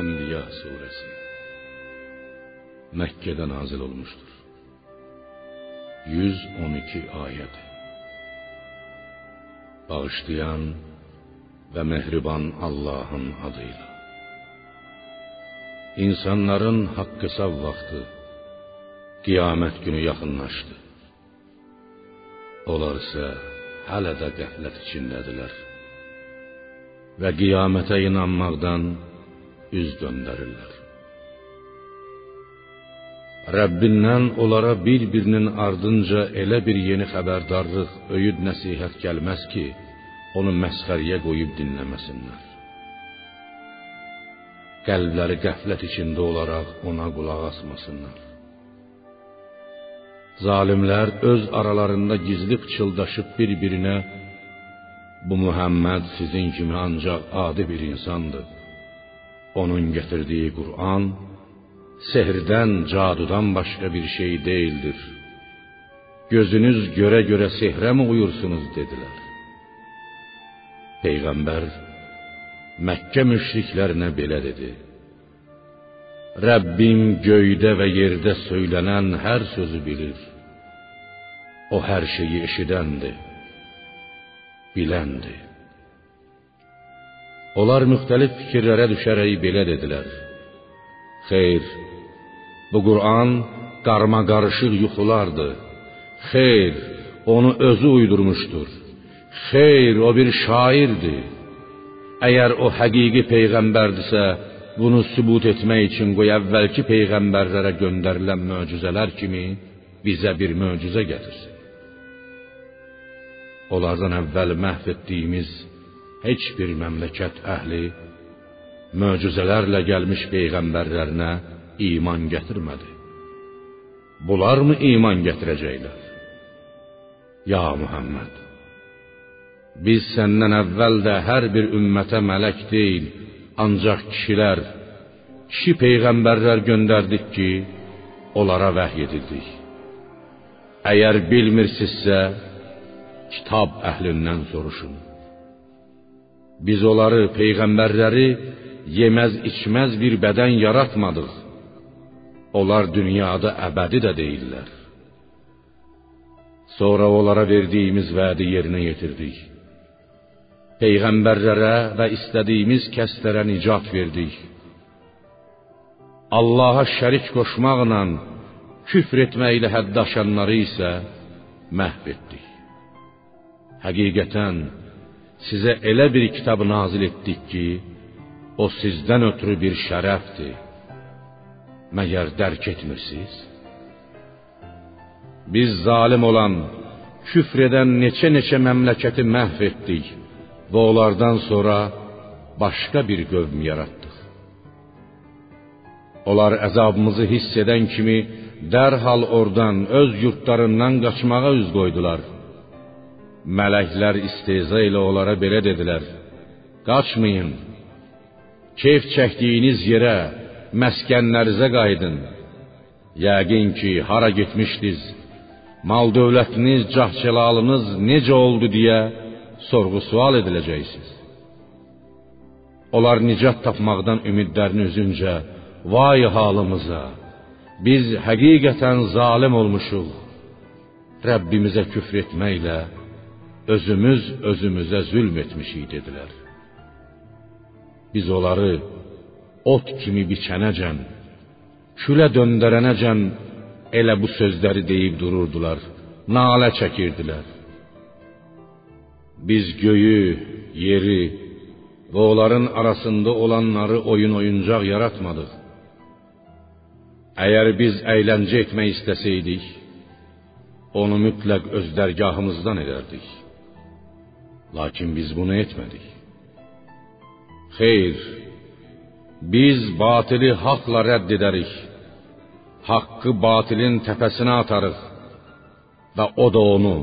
Enbiya suresi Mekke'de nazil olmuştur. 112 ayet Bağışlayan ve mehriban Allah'ın adıyla. İnsanların hakkı sav vakti, kıyamet günü yakınlaştı. Onlar ise hala da gaflet içindediler. Ve kıyamete inanmaktan, üz döndərirlər. Rəbbindən onlara bir-birinin ardınca elə bir yeni xəbərdarlıq, öyüd nəsihət gəlməz ki, onu məsxəriyə qoyub dinləməsinlər. Qəlbləri qəflət içində olaraq ona qulaq asmasınlar. Zalimlər öz aralarında gizli pıçıldaşıb bir-birinə bu Muhammed sizin kimi ancaq adi bir insandır. Onun gətirdiyi Qur'an sehirdən, cadudan başqa bir şey deyildir. Gözünüz görə-görə sehrə mi uyursunuz dedilər. Peyğəmbər Məkkə müşriklərinə belə dedi: Rəbbim göydə və yerdə söylənən hər sözü bilir. O hər şeyi eşidəndir, biləndir. Onlar müxtəlif fikirlərə düşərək belə dedilər: Xeyr, bu Qur'an qarma-qarışıq yuxulardır. Xeyr, onu özü uydurmuşdur. Xeyr, o bir şairdir. Əgər o həqiqi peyğəmbərdirsə, bunu sübut etmək üçün qoy əvvəlki peyğəmbərlərə göndərilən möcüzələr kimi bizə bir möcüzə gətirsin. Onlardan əvvəl məhv etdiyimiz heç bir məmləkət əhli möcüzələrlə gəlmiş peyğəmbərlərinə iman gətirmədi. Bunlarmı iman gətirəcəklər? Ya Muhammed, biz səndən əvvəl də hər bir ümmətə mələk deyil, ancaq kişilər, kişi peyğəmbərlər göndərdik ki, onlara vəhy edildik. Əgər bilmirsinizsə, kitab əhlindən soruşun. Biz onları, peyğəmbərləri yeməz içməz bir bədən yaratmadıq. Onlar dünyada əbədi də deyillər. Sonra onlara verdiyimiz vədi yerinə yetirdik. Peyğəmbərlərə və istədiyimiz kəslərə nicat verdik. Allaha şərik qoşmaqla küfr etməklə hədd aşanları isə məhv etdik. Həqiqətən sizə elə bir kitab nazil etdik ki, o sizdən ötürü bir şərəfdir. Məgər dərk etmirsiniz? Biz zalim olan, küfr edən neçə-neçə məmləkəti məhv etdik onlardan sonra başqa bir qövm yaratdıq. Onlar əzabımızı hiss edən kimi dərhal oradan öz yurtlarından qaçmağa üz qoydular. Mələklər istehza ilə onlara belə dedilər: Qaçmayın. Keyf çəkdiyiniz yerə, məskənlərinizə qayıdın. Yəqin ki, hara getmişdiniz? Mal dövlətiniz, cahçılalınız necə oldu deyə sorğu-sual ediləcəksiniz. Onlar nicat tapmaqdan ümidlərini üzüncə, vay halımıza. Biz həqiqətən zalim olmuşuq. Rəbbimizə küfr etməklə özümüz özümüzə zülm etmişik dedilər. Biz onları ot kimi biçənəcən, külə döndərənəcən elə bu sözləri deyib dururdular, nalə çəkirdilər. Biz göyü, yeri və onların arasında olanları oyun oyuncaq yaratmadıq. Əgər biz əyləncə etmək istəsəydik, onu mütləq öz dərgahımızdan edərdik. Lakin biz bunu etmədik. Xeyr, biz batili haqla rədd edərik. Haqqı batilin təpəsinə atarıq və o da onu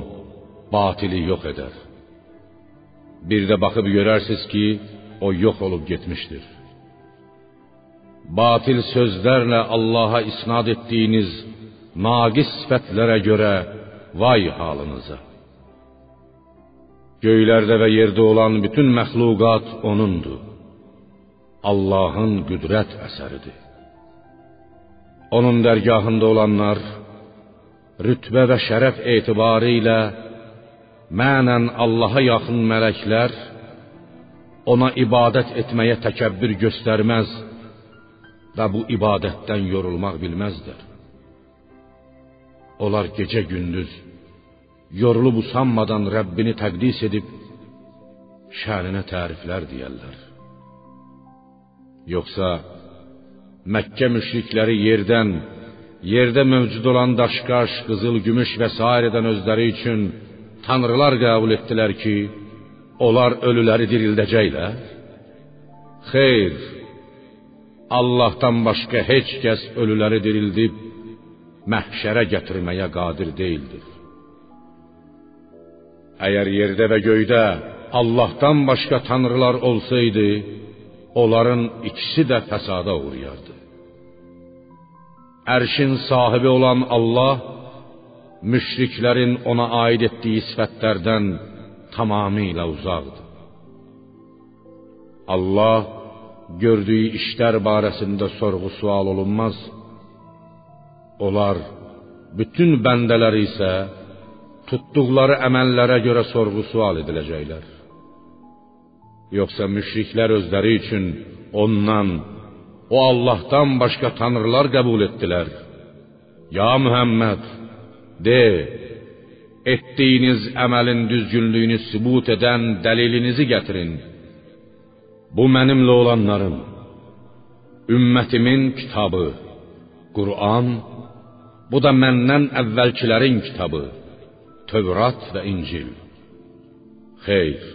batili yox edər. Bir də baxıb görərsiniz ki, o yox olub getmişdir. Batil sözlərlə Allaha isnad etdiyiniz naqis sifətlərə görə vay halınıza. Göylərdə və yerdə olan bütün məxluqat O'nundur. Allahın qüdrət əsəridir. Onun dərgahında olanlar rütbə və şərəf etibarı ilə Allaha yaxın mələklər ona ibadət etməyə təkəbbür göstərməz və bu ibadətdən yorulmaq bilməzlər. Onlar gecə gündüz yorulub usanmadan Rəbbini təqdis edib şəninə təriflər deyərlər. Yoxsa Məkkə müşrikləri yerdən, yerdə mövcud olan daşqaş, qızıl, gümüş və sairədən özləri üçün tanrılar qəbul etdilər ki, onlar ölüləri dirildəcəklər? Xeyr. Allahdan başqa heç kəs ölüləri dirildib məhşərə gətirməyə qadir deyildir. Əgər yerdə və göydə Allahdan başqa tanrılar olsaydı, onların ikisi də fəsada uğrayardı. Ərşin sahibi olan Allah müşriklərin ona aid etdiyi sifətlərdən tamamilə uzaqdır. Allah gördüyü işlər barəsində sorğu-sual olunmaz. Onlar bütün bəndələri isə tutduqları əməllərə görə sorğu-sual ediləcəklər. Yoxsa müşriklər özləri üçün ondan, o Allahdan başqa tanrılar qəbul etdilər. Ya Muhammed, de, etdiyiniz əməlin düzgünlüyünü sübut edən dəlilinizi gətirin. Bu mənimlə olanların, ümmətimin kitabı, Qur'an, bu da məndən əvvəlkilərin kitabı, Tövrat və İncil. Xeyr,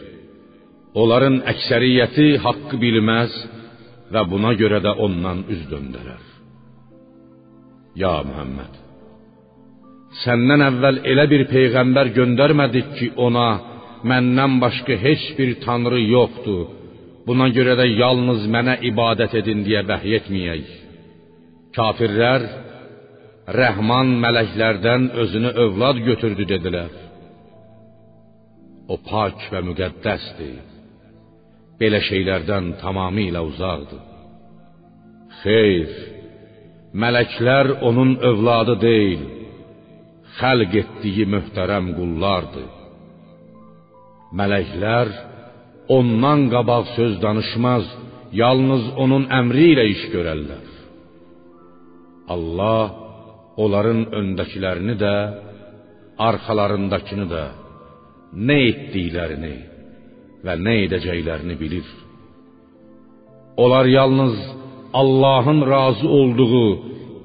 onların əksəriyyəti haqqı bilməz və buna görə də ondan üz döndərər. Ya Muhammed, səndən əvvəl elə bir peyğəmbər göndərmədik ki, ona məndən başqa heç bir tanrı yoxdur. Buna görə də yalnız mənə ibadət edin deyə vəhy etməyək. Kafirlər Rəhman mələklərdən özünü övlad götürdü dedilər. O pak və müqəddəsdir. Belə şeylərdən tamamilə uzaqdır. Xeyr, mələklər onun övladı deyil xəlq etdiyi möhtərəm qullardır. Mələklər ondan qabaq söz danışmaz, yalnız onun əmri ilə iş görərlər. Allah onların öndəkilərini də, arxalarındakını da, nə etdiklərini və nə edəcəklərini bilir. Onlar yalnız Allahın razı olduğu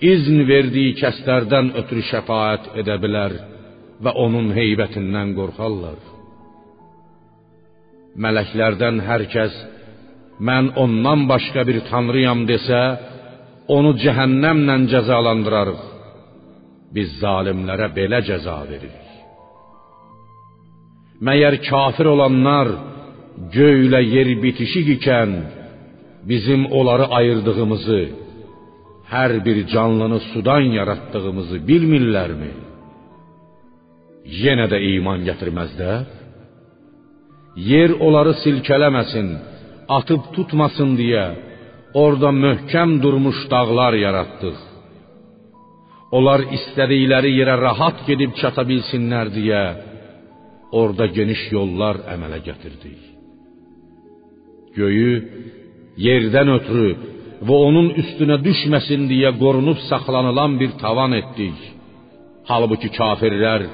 izn verdiyi kəslərdən ötürü şəfaət edə bilər və onun heybətindən qorxarlar. Mələklərdən hər kəs mən ondan başqa bir tanrıyam desə, onu cəhənnəmlə cəzalandırarıq. Biz zalimlərə belə cəza veririk. Məyər kafir olanlar göylə yer bitişik ikən bizim onları ayırdığımızı hər bir canlını sudan yaratdığımızı bilmirlərmi? Yenə də iman gətirməzlər? Yer onları silkələməsin, atıb tutmasın deyə orada möhkəm durmuş dağlar yaratdıq. Onlar istədikləri yerə rahat gedib çata bilsinlər deyə orada geniş yollar əmələ gətirdik. Göyü yerdən ötürü və onun üstünə düşməsin deyə qorunub saxlanılan bir tavan etdik. Halbuki kafirlər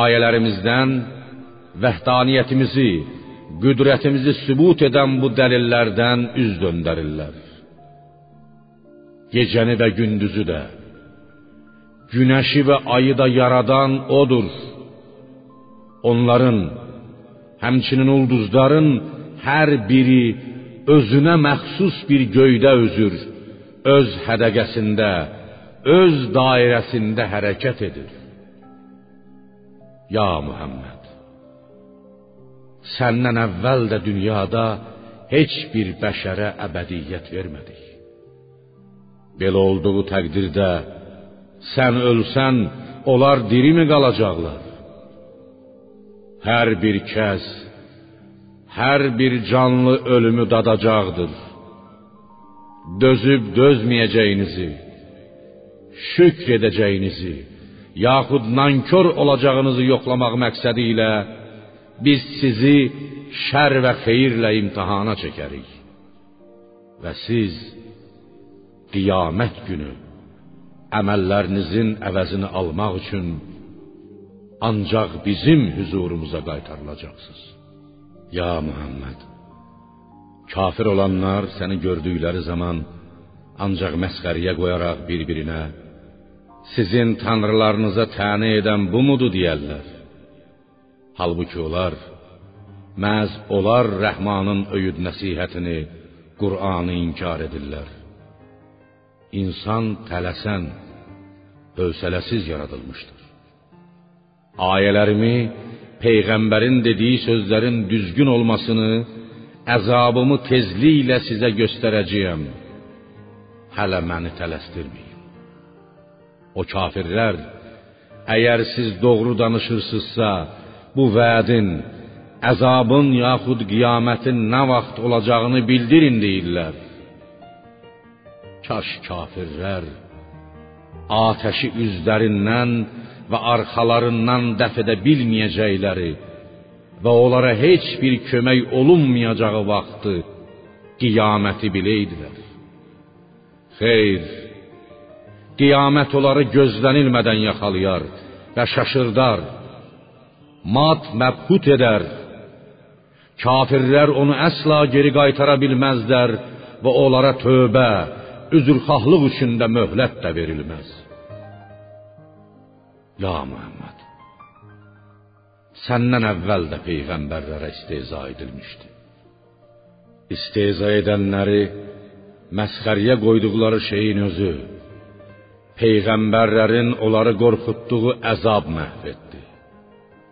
ayələrimizdən vəhdaniyyətimizi, qüdrətimizi sübut edən bu dəlillərdən üz döndərirlər. Gecəni və gündüzü də, günəşi və ayı da yaradan odur. Onların, həmçinin ulduzların hər biri özünə məxsus bir göydə üzür, öz hədəqəsində, öz dairəsində hərəkət edir. Ya Muhammed, səndən əvvəl də dünyada heç bir bəşərə əbədiyyət vermədik. Belə olduğu təqdirdə sən ölsən, onlar dirimi qalacaqlar? Hər bir kəs hər bir canlı ölümü dadacaqdır. dözüb dözməyəcəyinizi, şükr edəcəyinizi, yaxud nankor olacağınızı yoxlamaq məqsədi ilə biz sizi şər və xeyirlə imtahana çəkərik. Və siz qiyamət günü əməllərinizin əvəzini almaq üçün ancaq bizim huzurumuza qaytarılacaqsınız. Ya Muhammed, kafir olanlar səni gördükləri zaman ancaq məsxəriyə qoyaraq bir-birinə sizin tanrılarınıza təni edən bu mudur deyərlər. Halbuki onlar məhz onlar Rəhmanın öyüd nəsihətini, Qur'anı inkar edirlər. İnsan tələsən, hövsələsiz yaradılmışdır. Ayələrimi, peyğəmbərin dediyi sözlərin düzgün olmasını, əzabımı tezliklə sizə göstərəcəyəm. Hələ məni tələsdirməyin. O kafirlər əgər siz doğru danışırsınızsa, bu vədin, əzabın yaxud qiyamətin nə vaxt olacağını bildirin deyirlər. Kaş kafirlər atəşi üzlərindən və arxalarından dəf edə bilməyəcəkləri və onlara heç bir kömək olunmayacağı vaxtı qiyaməti biləydilər. Xeyr, qiyamət onları gözlənilmədən yaxalayar və şaşırdar, mat məbhut edər. Kafirlər onu əsla geri qaytara bilməzlər və onlara tövbə, üzrxahlıq üçün də möhlət də verilməz. Ya Muhammed, səndən əvvəl də peyğəmbərlərə istehza edilmişdi. İstehza edənləri məsxəriyə qoyduqları şeyin özü peyğəmbərlərin onları qorxutduğu əzab məhv etdi.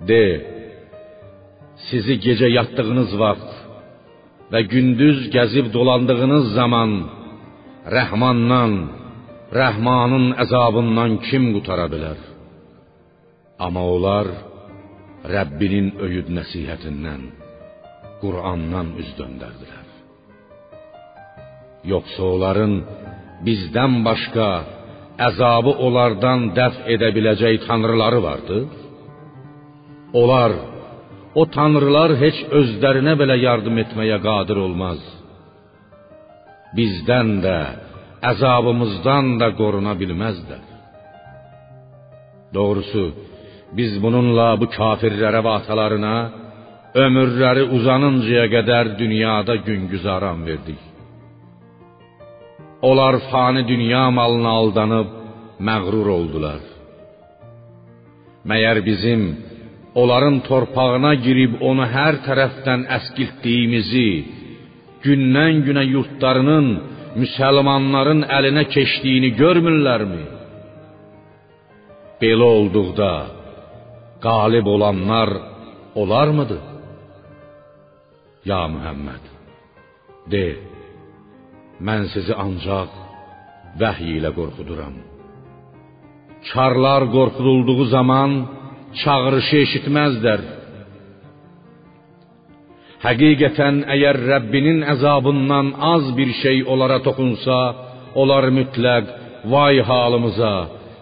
De, sizi gecə yatdığınız vaxt və gündüz gəzib dolandığınız zaman Rəhmandan, Rəhmanın əzabından kim qutara bilər? Amma onlar Rəbbinin öyüd nəsihətindən, Qur'andan üz döndərdilər. Yoxsa onların bizdən başqa əzabı onlardan dəf edə biləcək tanrıları vardı? Onlar o tanrılar heç özlərinə belə yardım etməyə qadir olmaz. Bizdən də, əzabımızdan da qoruna bilməzlər. Doğrusu, biz bununla bu kafirlərə və atalarına ömürləri uzanıncaya qədər dünyada gün güzaran verdik. Onlar fani dünya malına aldanıb məğrur oldular. Məyər bizim onların torpağına girib onu hər tərəfdən əskiltdiyimizi, gündən-günə yurtlarının müsəlmanların əlinə keçdiyini görmürlərmi? Belə olduqda qalib olanlar olarmıdır? Ya Muhammed, de, mən sizi ancaq vəhy ilə qorxuduram. Çarlar qorxudulduğu zaman çağırışı eşitməzlər. Həqiqətən əgər Rəbbinin əzabından az bir şey onlara toxunsa, onlar mütləq vay halımıza,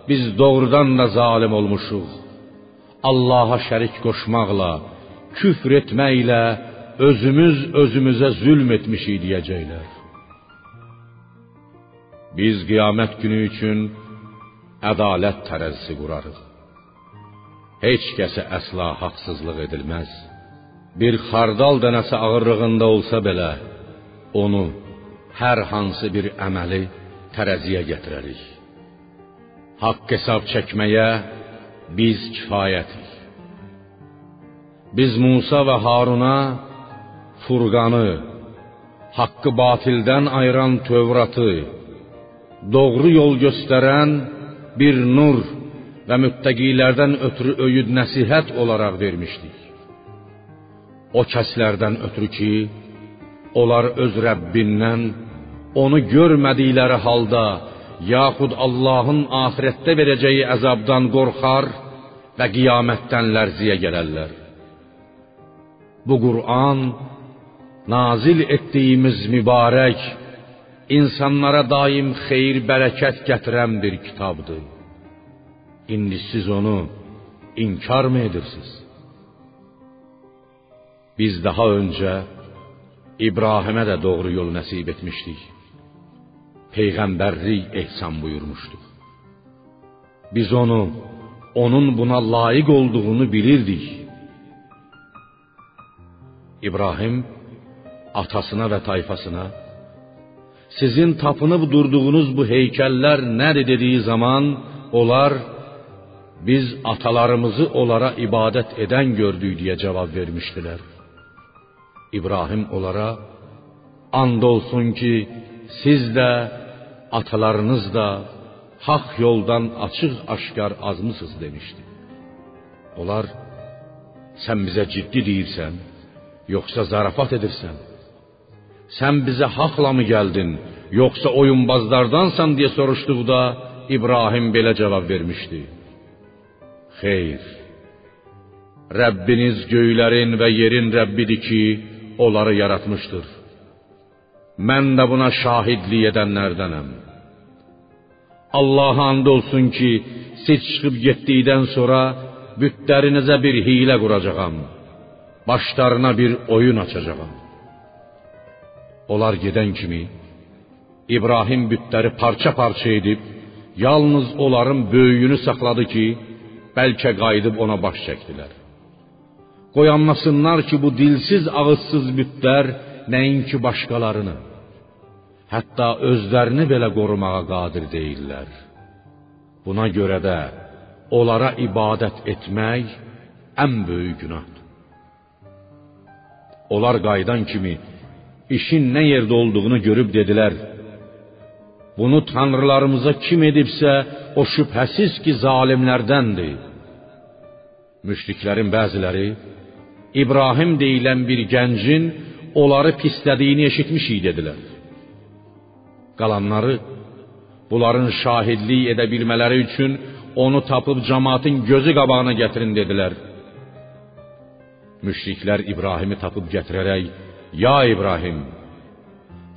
biz doğrudan da zalim olmuşuq. Allaha şərik qoşmaqla, küfr etməklə özümüz özümüzə zülm etmişik deyəcəklər. Biz qiyamət günü üçün ədalət tərəzisi qurarıq. Heç kəsə əsla haqsızlıq edilməz. Bir xardal dənəsi ağırlığında olsa belə, onu hər hansı bir əməli tərəziyə gətirərik. Haqq hesab çəkməyə biz kifayətik. Biz Musa və Haruna Furqanı, haqqı batildən ayıran Tövratı, doğru yol göstərən bir nur və müttəqilərdən ötürü öyüd nəsihət olaraq vermişdik. O kəslərdən ötürü ki, onlar öz Rəbbindən onu görmədikləri halda yaxud Allahın axirətdə verəcəyi əzabdan qorxar və qiyamətdən lərziyə gələrlər. Bu Qur'an nazil etdiyimiz mübarək insanlara daim xeyir, bərəkət gətirən bir kitabdır. İndi siz onu inkar mı edirsiniz? biz daha önce İbrahim'e de doğru yol nasip etmiştik. Peygamberlik ehsan buyurmuştu. Biz onu, onun buna layık olduğunu bilirdik. İbrahim atasına ve tayfasına sizin tapınıp durduğunuz bu heykeller nerede dediği zaman onlar biz atalarımızı onlara ibadet eden gördük diye cevap vermiştiler.'' İbrahim onlara and olsun ki siz də atalarınız da haq yoldan açıq-aşkar azmısınız demişdi. Onlar sən bizə ciddi deyirsən, yoxsa zarafat edirsən? Sən bizə haqla mı gəldin, yoxsa oyunbazlardansan deyə soruşduqda İbrahim belə cavab vermişdi. Xeyr. Rəbbiniz göylərin və yerin Rəbbidir ki, onları yaratmışdır. Mən də buna şahidlik edənlərdənəm. Allaha and olsun ki, siz çıxıb getdikdən sonra bütlərinizə bir hiylə quracağam. Başlarına bir oyun açacağam. Onlar gedən kimi İbrahim bütləri parça-parça edib yalnız onların böyüyünü saxladı ki, bəlkə qayıdıb ona baş çəkdilər. Qoy anlasınlar ki, bu dilsiz, ağızsız bütlər nəinki başqalarını, hətta özlərini belə qorumağa qadir deyillər. Buna görə də onlara ibadət etmək ən böyük günahdır. Onlar qaydan kimi işin nə yerdə olduğunu görüb dedilər: Bunu tanrılarımıza kim edibsə, o şübhəsiz ki, zalimlərdəndir. Müşriklərin bəziləri İbrahim deyilən bir gəncin onları pislədiyini eşitmişik dedilər. Qalanları bunların şahidlik edə bilmələri üçün onu tapıb cəmaatın gözü qabağına gətirin dedilər. Müşriklər İbrahimi tapıb gətirərək: "Ya İbrahim,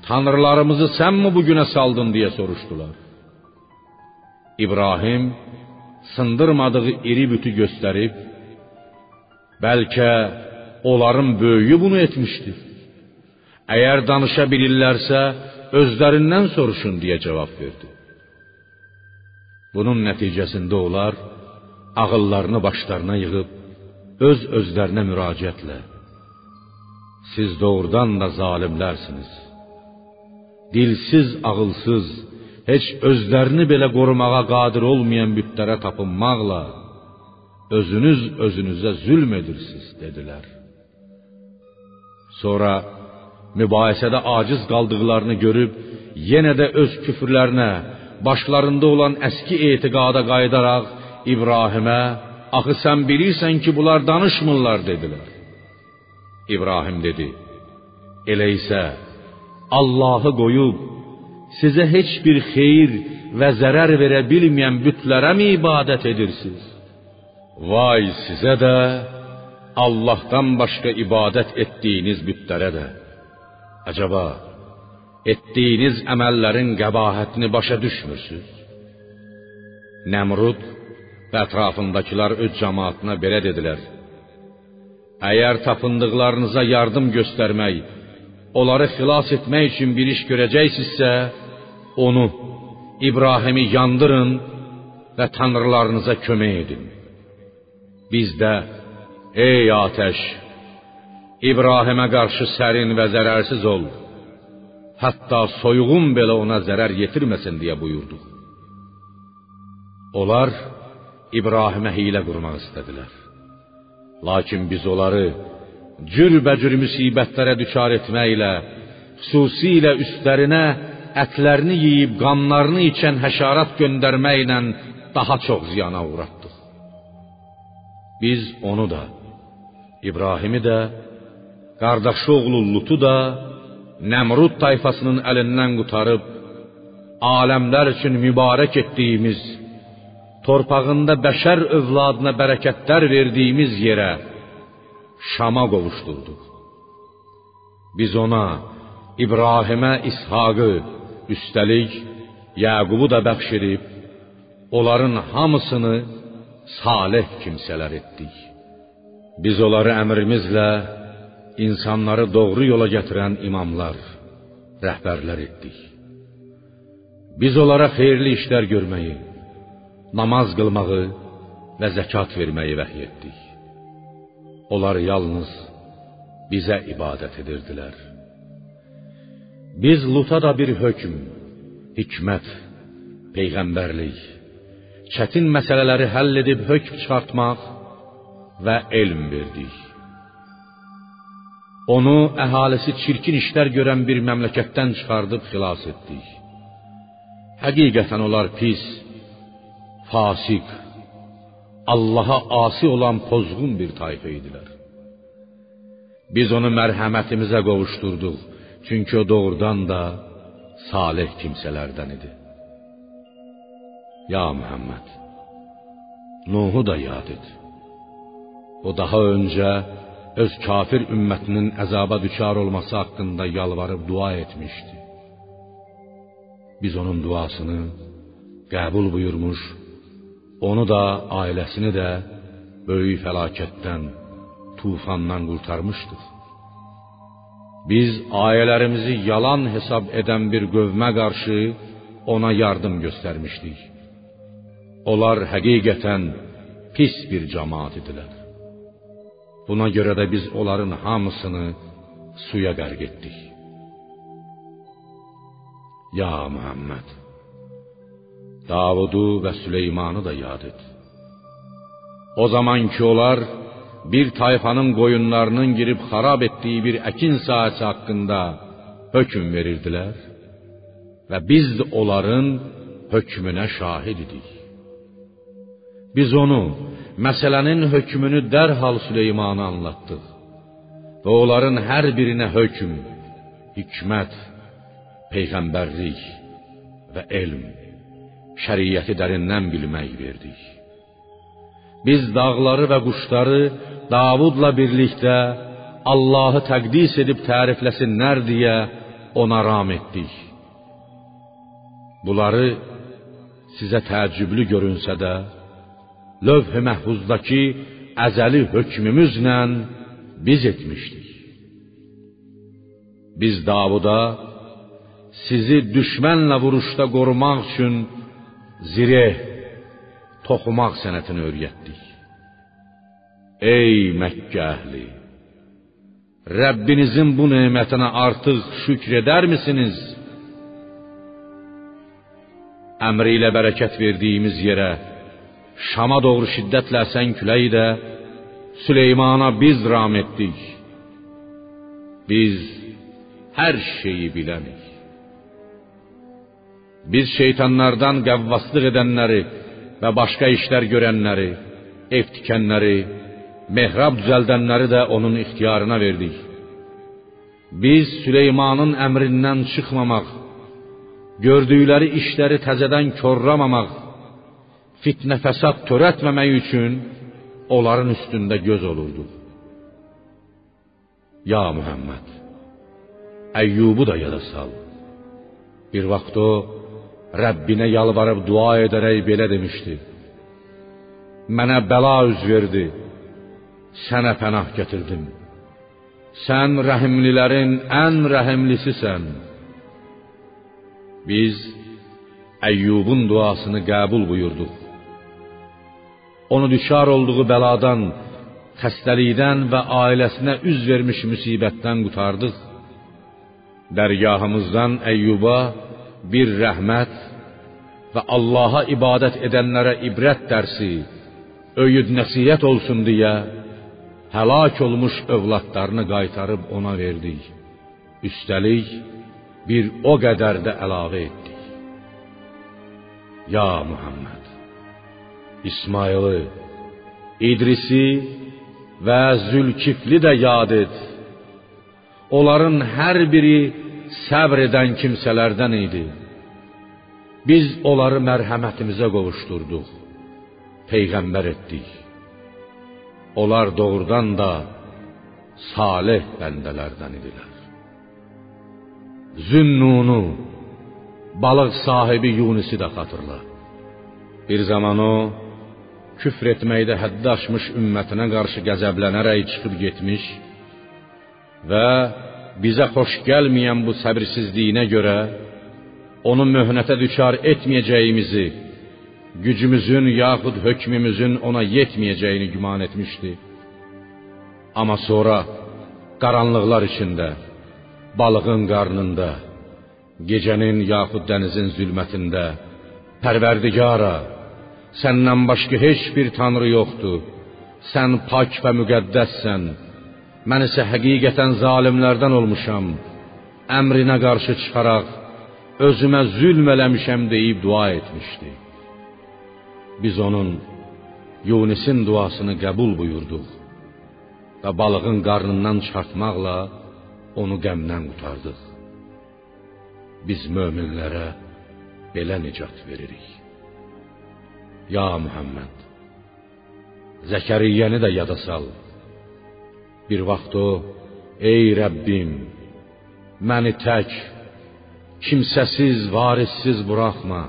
tanrılarımızı sənmi bu günə saldın?" deyə soruşdular. İbrahim sındırmadığı iri bütü göstərib Bəlkə onların böyüyü bunu etmişdir. Əgər danışa bilirlərsə, özlərindən soruşun deyə cavab verdi. Bunun nəticəsində onlar ağıllarını başlarına yığıb öz özlərinə müraciətlə Siz doğrudan da zalimlərsiniz. Dilsiz, ağılsız, heç özlərini belə qorumağa qadir olmayan bütlərə tapınmaqla özünüz özünüzə zülm edirsiniz dedilər. Sonra mübahisədə aciz qaldıqlarını görüb yenə də öz küfrlərinə, başlarında olan əski etiqada qayıdaraq İbrahimə "Axı sən bilirsən ki, bunlar danışmırlar" dedilər. İbrahim dedi: "Elə isə Allahı qoyub sizə heç bir xeyir və zərər verə bilməyən mi ibadət edirsiniz? Vay sizə də Allahdan başqa ibadət etdiyiniz bütlərə də. Acaba etdiyiniz əməllərin qəbahətini başa düşmürsüz? Nəmrud və ətrafındakılar öz cəmaatına belə dedilər: Əgər tapındıqlarınıza yardım göstərmək, onları xilas etmək üçün bir iş görəcəksinizsə, onu İbrahimi yandırın və tanrılarınıza kömək edin. Biz də ey atəş İbrahimə qarşı sərin və zərərsiz ol. Hətta soyuğun belə ona zərər yetirməsin deyə buyurduq. Onlar İbrahimə hiylə qurmaq istədilər. Lakin biz onları cürbəcür müsibətlərə düçar etməklə, xüsusilə üstlərinə ətlərini yeyib qanlarını içən həşarat göndərməklə daha çox ziyana uğratdıq. Biz onu da, İbrahimi də, qardaşı oğlu Lutu da Nəmrud tayfasının əlindən qurtarıb aləmlər üçün mübarək etdiyimiz, torpağında bəşər övladına bərəkətlər verdiyimiz yerə Şama qovuşdurduq. Biz ona İbrahimə İshaqı, Üstəlik Yaqubu da bəxş edib onların hamısını salih kimsələr etdik. Biz onları əmrimizlə insanları doğru yola gətirən imamlar, rəhbərlər etdik. Biz onlara xeyirli işlər görməyi, namaz qılmağı və zəkat verməyi vəhy etdik. Onlar yalnız bizə ibadət edirdilər. Biz Luta da bir hökm, hikmət, peyğəmbərlik, çətin məsələləri həll edib hökm çıxartmaq və elm verdik. Onu əhalisi çirkin işlər görən bir məmləkətdən çıxardıb xilas etdik. Həqiqətən onlar pis, fasik, Allaha asi olan pozğun bir tayfa idilər. Biz onu mərhəmətimizə qovuşdurduq, çünki o doğrudan da salih kimsələrdən idi. Ya Muhammed, Nuhu da yad et. O daha öncə öz kafir ümmətinin əzaba düçar olması haqqında yalvarıb dua etmişdi. Biz onun duasını qəbul buyurmuş, onu da, ailəsini də böyük fəlakətdən, tufandan qurtarmışdıq. Biz ayələrimizi yalan hesab edən bir qövmə qarşı ona yardım göstərmişdik. Onlar həqiqətən pis bir cemaat idilər. Buna görə də biz onların hamısını suya qərq etdik. Ya Muhammed, Davudu və Süleymanı da yad et. O zaman ki onlar bir tayfanın qoyunlarının girib xarab etdiyi bir əkin sahəsi haqqında hökm verirdilər və biz onların hökmünə şahid idik. Biz onu, məsələnin hökmünü dərhal Süleymana anlatdıq və onların hər birinə hökm, hikmət, peyğəmbərlik və elm, şəriəti dərindən bilmək verdik. Biz dağları və quşları Davudla birlikdə Allahı təqdis edib tərifləsinlər deyə ona ram etdik. Bunları sizə təəccüblü görünsə də, lövh-i məhfuzdakı əzəli hökmümüzlə biz etmişdik. Biz Davuda sizi düşmənlə vuruşda qorumaq üçün zireh, toxumaq sənətini öyrətdik. Ey Məkkə əhli! Rəbbinizin bu nemətinə artıq şükr edərmisiniz? Əmri ilə bərəkət verdiyimiz yerə Şama doğru şiddətlə əsən küləyi də Süleymana biz ram etdik. Biz hər şeyi bilənik. Biz şeytanlardan qəvvaslıq edənləri və başqa işlər görənləri, ev tikənləri, mehrab düzəldənləri də onun ixtiyarına verdik. Biz Süleymanın əmrindən çıxmamaq, gördükləri işləri təzədən korlamamaq, fitnə fəsad törətməmək üçün onların üstündə göz olurduq. Ya Muhammed, Əyyubu da yada sal. Bir vaxt o Rəbbinə yalvarıb dua edərək belə demişdi: Mənə bəla üz verdi. Sənə pənah gətirdim. Sən rəhimlilərin ən rəhimlisisən. Biz Əyyubun duasını qəbul buyurduq onu düşar olduğu bəladan, xəstəlikdən və ailəsinə üz vermiş müsibətdən qurtardıq. Dərgahımızdan Əyyuba bir rəhmət və Allaha ibadət edənlərə ibrət dərsi, öyüd nəsihət olsun deyə həlak olmuş övladlarını qaytarıb ona verdik. Üstəlik bir o qədər də əlavə etdik. Ya Muhammed İsmayılı, İdrisi və Zülkifli də yad et. Onların hər biri səbr edən kimsələrdən idi. Biz onları mərhəmətimizə qovuşdurduq, peyğəmbər etdik. Onlar doğrudan da salih bəndələrdən idilər. Zünnunu, balıq sahibi Yunisi də xatırla. Bir zaman o küfr etməkdə həddi aşmış ümmətinə qarşı qəzəblənərək çıxıb getmiş və bizə xoş gəlməyən bu səbirsizliyinə görə onu möhnətə düçar etməyəcəyimizi, gücümüzün yaxud hökmümüzün ona yetməyəcəyini güman etmişdi. Amma sonra qaranlıqlar içində, balığın qarnında, gecənin yaxud dənizin zülmətində Pərverdigara, səndən başqa heç bir tanrı yoxdur. Sən pak və müqəddəssən. Mən isə həqiqətən zalimlərdən olmuşam. Əmrinə qarşı çıxaraq özümə zülm eləmişəm deyib dua etmişdi. Biz onun Yunisin duasını qəbul buyurduq və balığın qarnından çıxartmaqla onu qəmdən qurtardıq. Biz möminlərə belə nicat veririk. Ya Muhammed, Zəkəriyyəni də yada sal. Bir vaxt o, ey Rəbbim, məni tək, kimsəsiz, varissiz buraxma.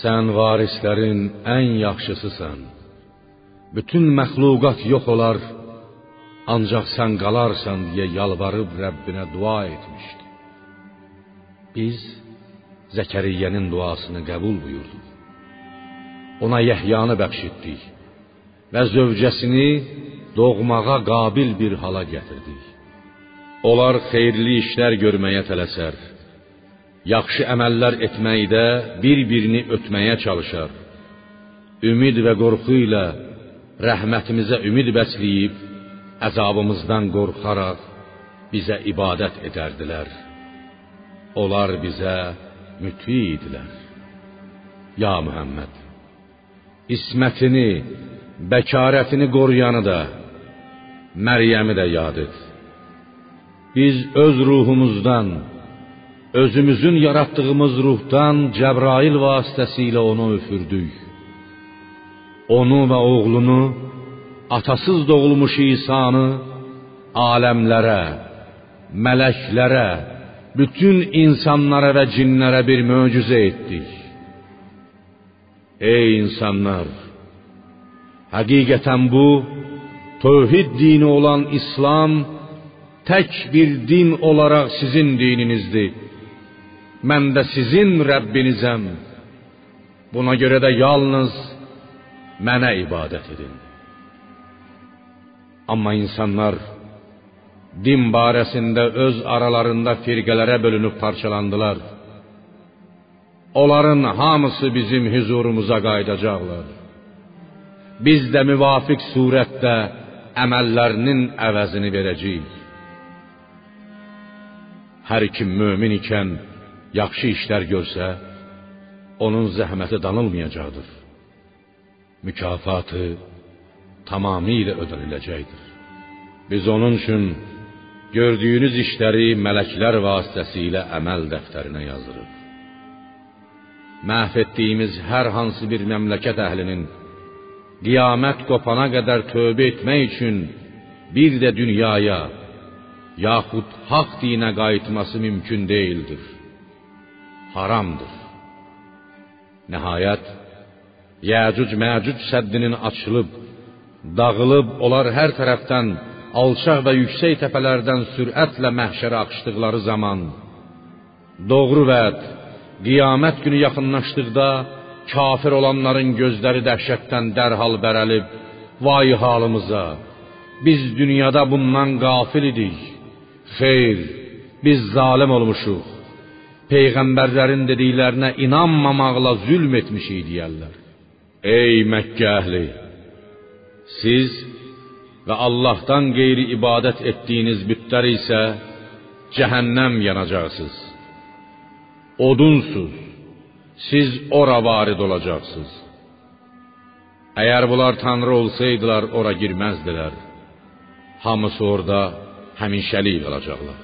Sən varislərin ən yaxşısısan. Bütün məxluqat yox olar, ancaq sən qalarsan deyə yalvarıb Rəbbinə dua etmişdi. Biz Zəkəriyyənin duasını qəbul buyurduq. Ona Yəhyanı bəxş etdik və zövcəsini doğmağa qabil bir hala gətirdik. Onlar xeyirli işlər görməyə tələsər. Yaxşı əməllər etməkdə bir-birini ötməyə çalışar. Ümid və qorxu ilə rəhmətimizə ümid bəsləyib əzabımızdan qorxaraq bizə ibadət edərdilər. Onlar bizə müti idilər. Ya Muhammed, ismətini, bəkarətini qoruyanı da, Məryəmi də yad et. Biz öz ruhumuzdan, özümüzün yaratdığımız ruhdan Cəbrail vasitəsilə onu üfürdük. Onu və oğlunu, atasız doğulmuş İsa'nı aləmlərə, mələklərə, bütün insanlara və cinlərə bir möcüzə etdik. Ey insanlar, həqiqətən bu tövhid dini olan İslam tək bir din olaraq sizin dininizdir. Mən də sizin Rəbbinizəm. Buna görə də yalnız mənə ibadət edin. Amma insanlar din barəsində öz aralarında firqələrə bölünüb parçalandılar. Onların hamısı bizim huzurumuza qayıdacaqlar. Biz də müvafiq surətdə əməllərinin əvəzini verəcəyik. Hər kim mömin ikən yaxşı işlər görsə, onun zəhməti danılmayacaqdır. Mükafatı tamamilə ödəniləcəkdir. Biz onun üçün gördüyünüz işləri mələklər vasitəsilə əməl dəftərinə yazırıq. Məhv etdiyimiz hər hansı bir məmləkət əhlinin qiyamət qopana qədər tövbə etmək üçün bir də dünyaya yaxud haqq dinə qayıtması mümkün deyildir. Haramdır. Nəhayət Yəcuc-Məcuc səddinin açılıb, dağılıb, onlar hər tərəfdən alçaq və yüksək təpələrdən sürətlə məhşərə axışdıqları zaman doğru vəd qiyamət günü yaxınlaşdıqda kafir olanların gözləri dəhşətdən dərhal bərəlib vay halımıza biz dünyada bundan qafil idik. Xeyr biz zalim olmuşuq. Peyğəmbərlərin dediklərinə inanmamaqla zülm etmişik deyərlər. Ey Məkkə əhli siz və Allahdan qeyri ibadət etdiyiniz bütlər isə cəhənnəm yanacaqsınız. Odunsuz, siz ora varid olacaqsınız. Əgər bunlar tanrı olsaydılar, ora girməzdilər. Hamısı orada həmişəlik qalacaqlar.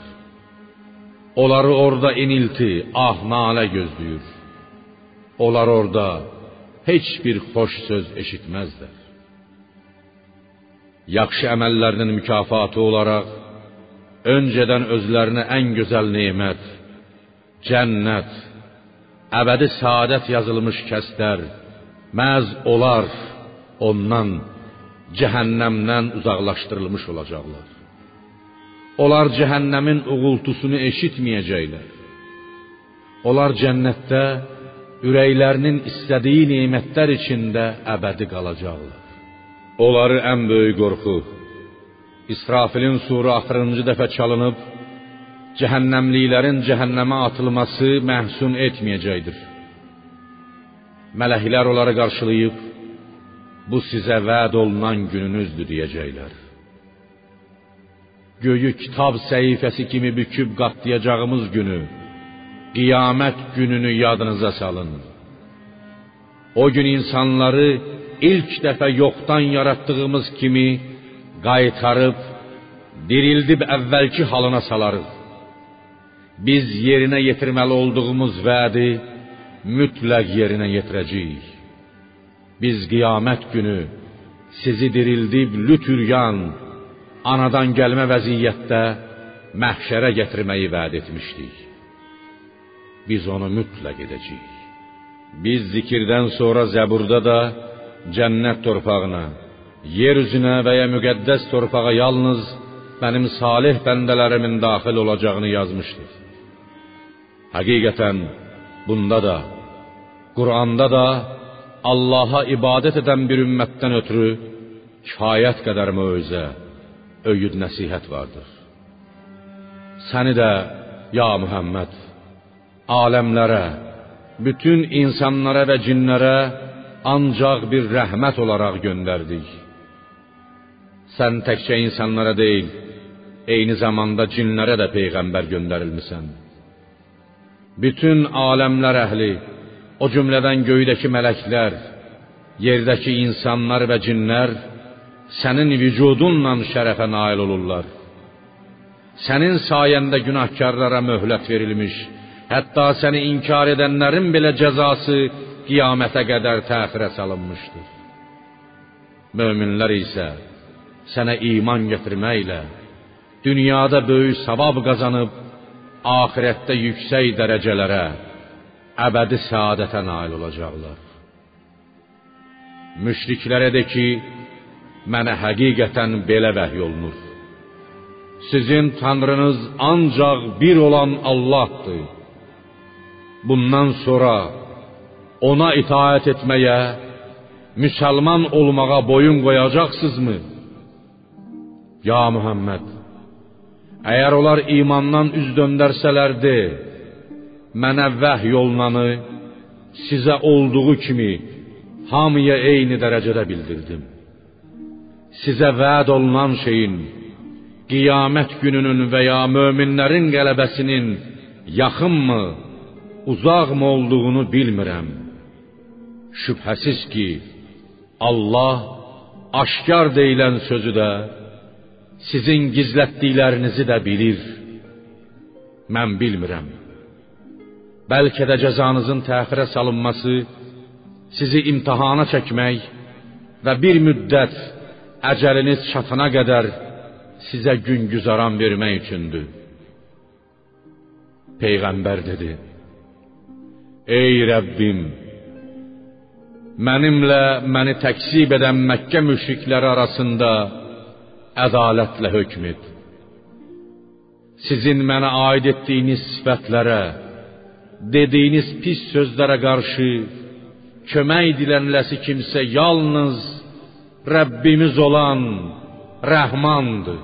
Onları orada inilti, ah nalə gözləyir. Onlar orada heç bir xoş söz eşitməzlər yaxşı əməllərinin mükafatı olaraq öncədən özlərinə ən gözəl nemət, cənnət, əbədi saadət yazılmış kəslər məz olar ondan cəhənnəmdən uzaqlaşdırılmış olacaqlar. Onlar cəhənnəmin uğultusunu eşitməyəcəklər. Onlar cənnətdə ürəklərinin istədiyi nemətlər içində əbədi qalacaqlar. Onları ən böyük qorxu İsrafilin suru axırıncı dəfə çalınıb cəhənnəmliklərin cəhənnəmə atılması məhsun etməyəcəkdir. Mələklər onları qarşılayıb bu sizə vəd olunan gününüzdür deyəcəklər. Göyü kitab səhifəsi kimi büküb qatlayacağımız günü, qiyamət gününü yadınıza salın. O gün insanları ilk dəfə yoxdan yaratdığımız kimi qaytarıb dirildib əvvəlki halına salarıq. Biz yerinə yetirməli olduğumuz vədi mütləq yerinə yetirəcəyik. Biz qiyamət günü sizi dirildib lütüryan, anadan gəlmə vəziyyətdə məhşərə gətirməyi vəd etmişdik. Biz onu mütləq edəcəyik. Biz zikirdən sonra Zəburda da cənnət torpağına, yer üzünə və ya müqəddəs torpağa yalnız mənim salih bəndələrimin daxil olacağını yazmışdır. Həqiqətən bunda da, Quranda da Allaha ibadət edən bir ümmətdən ötürü kifayət qədər möcüzə, öyüd nəsihət vardır. Səni də ya Muhammed aləmlərə, bütün insanlara və cinlərə ancaq bir rəhmət olaraq göndərdik. Sən təkcə insanlara deyil, eyni zamanda cinlərə də peyğəmbər göndərilmisən. Bütün aləmlər əhli, o cümlədən göydəki mələklər, yerdəki insanlar və cinlər sənin vücudunla şərəfə nail olurlar. Sənin sayəndə günahkarlara möhlət verilmiş, hətta səni inkar edənlərin belə cəzası qiyamətə qədər təxirə salınmışdır. Möminlər isə sənə iman gətirməklə dünyada böyük savab qazanıb axirətdə yüksək dərəcələrə, əbədi səadətə nail olacaqlar. Müşriklərə de ki, mənə həqiqətən belə vəhy olunur. Sizin tanrınız ancaq bir olan Allahdır. Bundan sonra ona itaət etməyə, müsəlman olmağa boyun qoyacaqsınızmı? Ya Muhammed, əgər onlar imandan üz döndərsələrdi, mənə vəhy olunanı sizə olduğu kimi hamıya eyni dərəcədə bildirdim. Sizə vəd olunan şeyin qiyamət gününün və ya möminlərin qələbəsinin yaxınmı, uzaqmı olduğunu bilmirəm. Şübhəsiz ki, Allah aşkar deyilən sözü də, sizin gizlətdiklərinizi də bilir. Mən bilmirəm. Bəlkə də cəzanızın təxirə salınması sizi imtahana çəkmək və bir müddət əcəliniz çatana qədər sizə gün güzaran vermək üçündür. Peyğəmbər dedi: Ey Rəbbim, mənimlə məni təksib edən Məkkə müşrikləri arasında ədalətlə hökm et. Sizin mənə aid etdiyiniz sifətlərə, dediyiniz pis sözlərə qarşı kömək dilənləsi kimsə yalnız Rəbbimiz olan Rəhmandır.